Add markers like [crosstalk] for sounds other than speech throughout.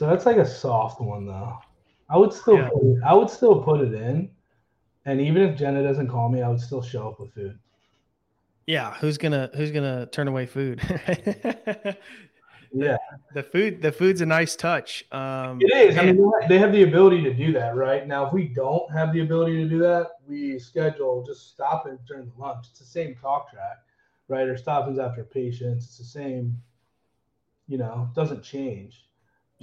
that's like a soft one though. I would still Yeah. put it, I would still put it in, and even if Jenna doesn't call me, I would still show up with food. Yeah, who's gonna who's gonna turn away food? [laughs] Yeah, the food the food's a nice touch. Um, it is. I mean, they have- the ability to do that, right? Now, if we don't have the ability to do that, we schedule just stop-ins during the lunch. It's the same talk track, right? Or stop-ins after patients. It's the same. You know, doesn't change.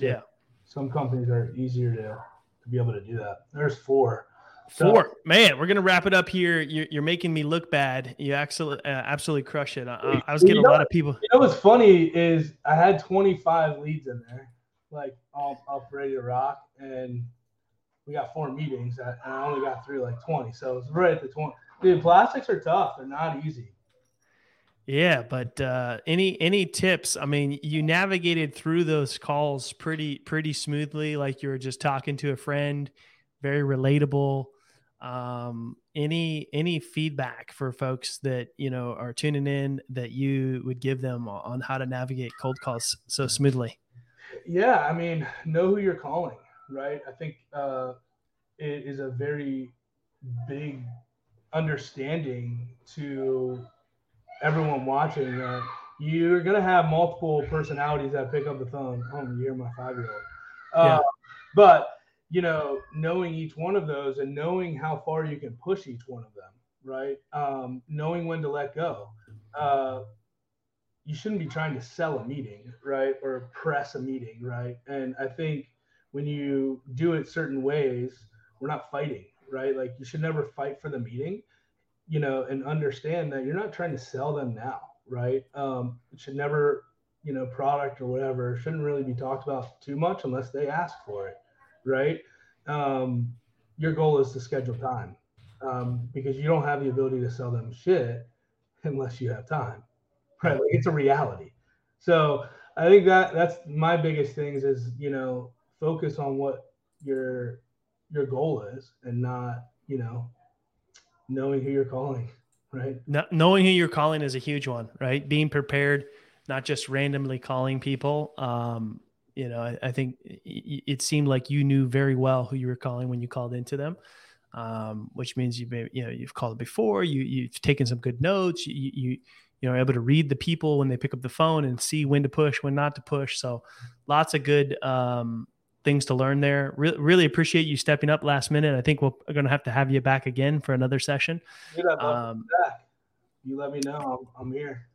Yeah, Some companies are easier to to be able to do that. There's four. So- four man. We're gonna wrap it up here. You're, you're making me look bad. You absolutely uh, absolutely crush it. I, I- I was You getting a lot of people. You know what's funny is I had 25 leads in there, like all up ready to rock, and we got four meetings, and I only got through like 20. So it's right at the 20. Dude, plastics are tough. They're not easy. Yeah, but uh, any any tips? I mean, you navigated through those calls pretty pretty smoothly, like you were just talking to a friend, very relatable. Um, any any feedback for folks that you know are tuning in that you would give them on how to navigate cold calls so smoothly? Yeah, I mean, know who you're calling, right? I think uh, it is a very big understanding to everyone watching that you're gonna have multiple personalities that pick up the phone. Oh, you're my five year old. Uh, Yeah. But you know, knowing each one of those and knowing how far you can push each one of them, right? Um, knowing when to let go. Uh, you shouldn't be trying to sell a meeting, right? Or press a meeting, right? And I think when you do it certain ways, we're not fighting, right? Like you should never fight for the meeting, you know, and understand that you're not trying to sell them now, right? Um, it should never, you know, product or whatever shouldn't really be talked about too much unless they ask for it, right? Um, your goal is to schedule time um, because you don't have the ability to sell them shit unless you have time [laughs] right like it's a reality so i think that that's my biggest things is you know focus on what your your goal is and not you know knowing who you're calling right Kn- knowing who you're calling is a huge one, right? Being prepared, not just randomly calling people. Um, you know, I, I think it, it seemed like you knew very well who you were calling when you called into them, um, which means you may, you know you've called before. You you've taken some good notes. You you you know able to read the people when they pick up the phone and see when to push, when not to push. So lots of good um, things to learn there. Re- really appreciate you stepping up last minute. I think we're going to have to have you back again for another session. Dude, I'd love to Um, be back. you let me know i'm, I'm here